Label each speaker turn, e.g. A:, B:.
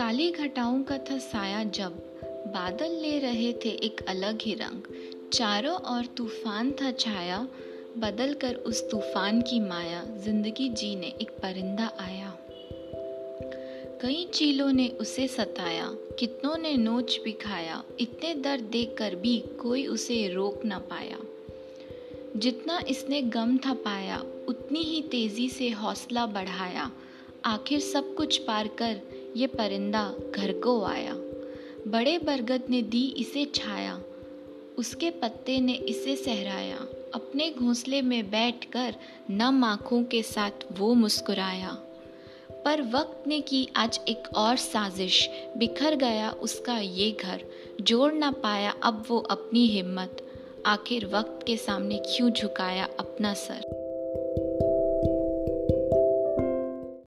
A: काली घटाओं का था साया जब। बादल ले रहे थे एक अलग ही रंग। चारों ओर तूफ़ान था छाया। बदल कर उस तूफ़ान की माया। ज़िंदगी जीने एक परिंदा आया। कई चीलों ने उसे सताया। कितनों ने नोच भी खाया। इतने दर्द देख कर भी कोई उसे रोक ना पाया। जितना इसने गम था पाया, उतनी ही तेज़ी से हौसला बढ़ाया। आखिर सब कुछ पार कर ये परिंदा घर को आया। बड़े बरगद ने दी इसे छाया। उसके पत्ते ने इसे सहराया। अपने घोंसले में बैठकर नम आँखों के साथ वो मुस्कुराया। पर वक्त ने की आज एक और साजिश। बिखर गया उसका ये घर। जोड़ ना पाया अब वो अपनी हिम्मत। आखिर वक्त के सामने क्यों झुकाया अपना सर?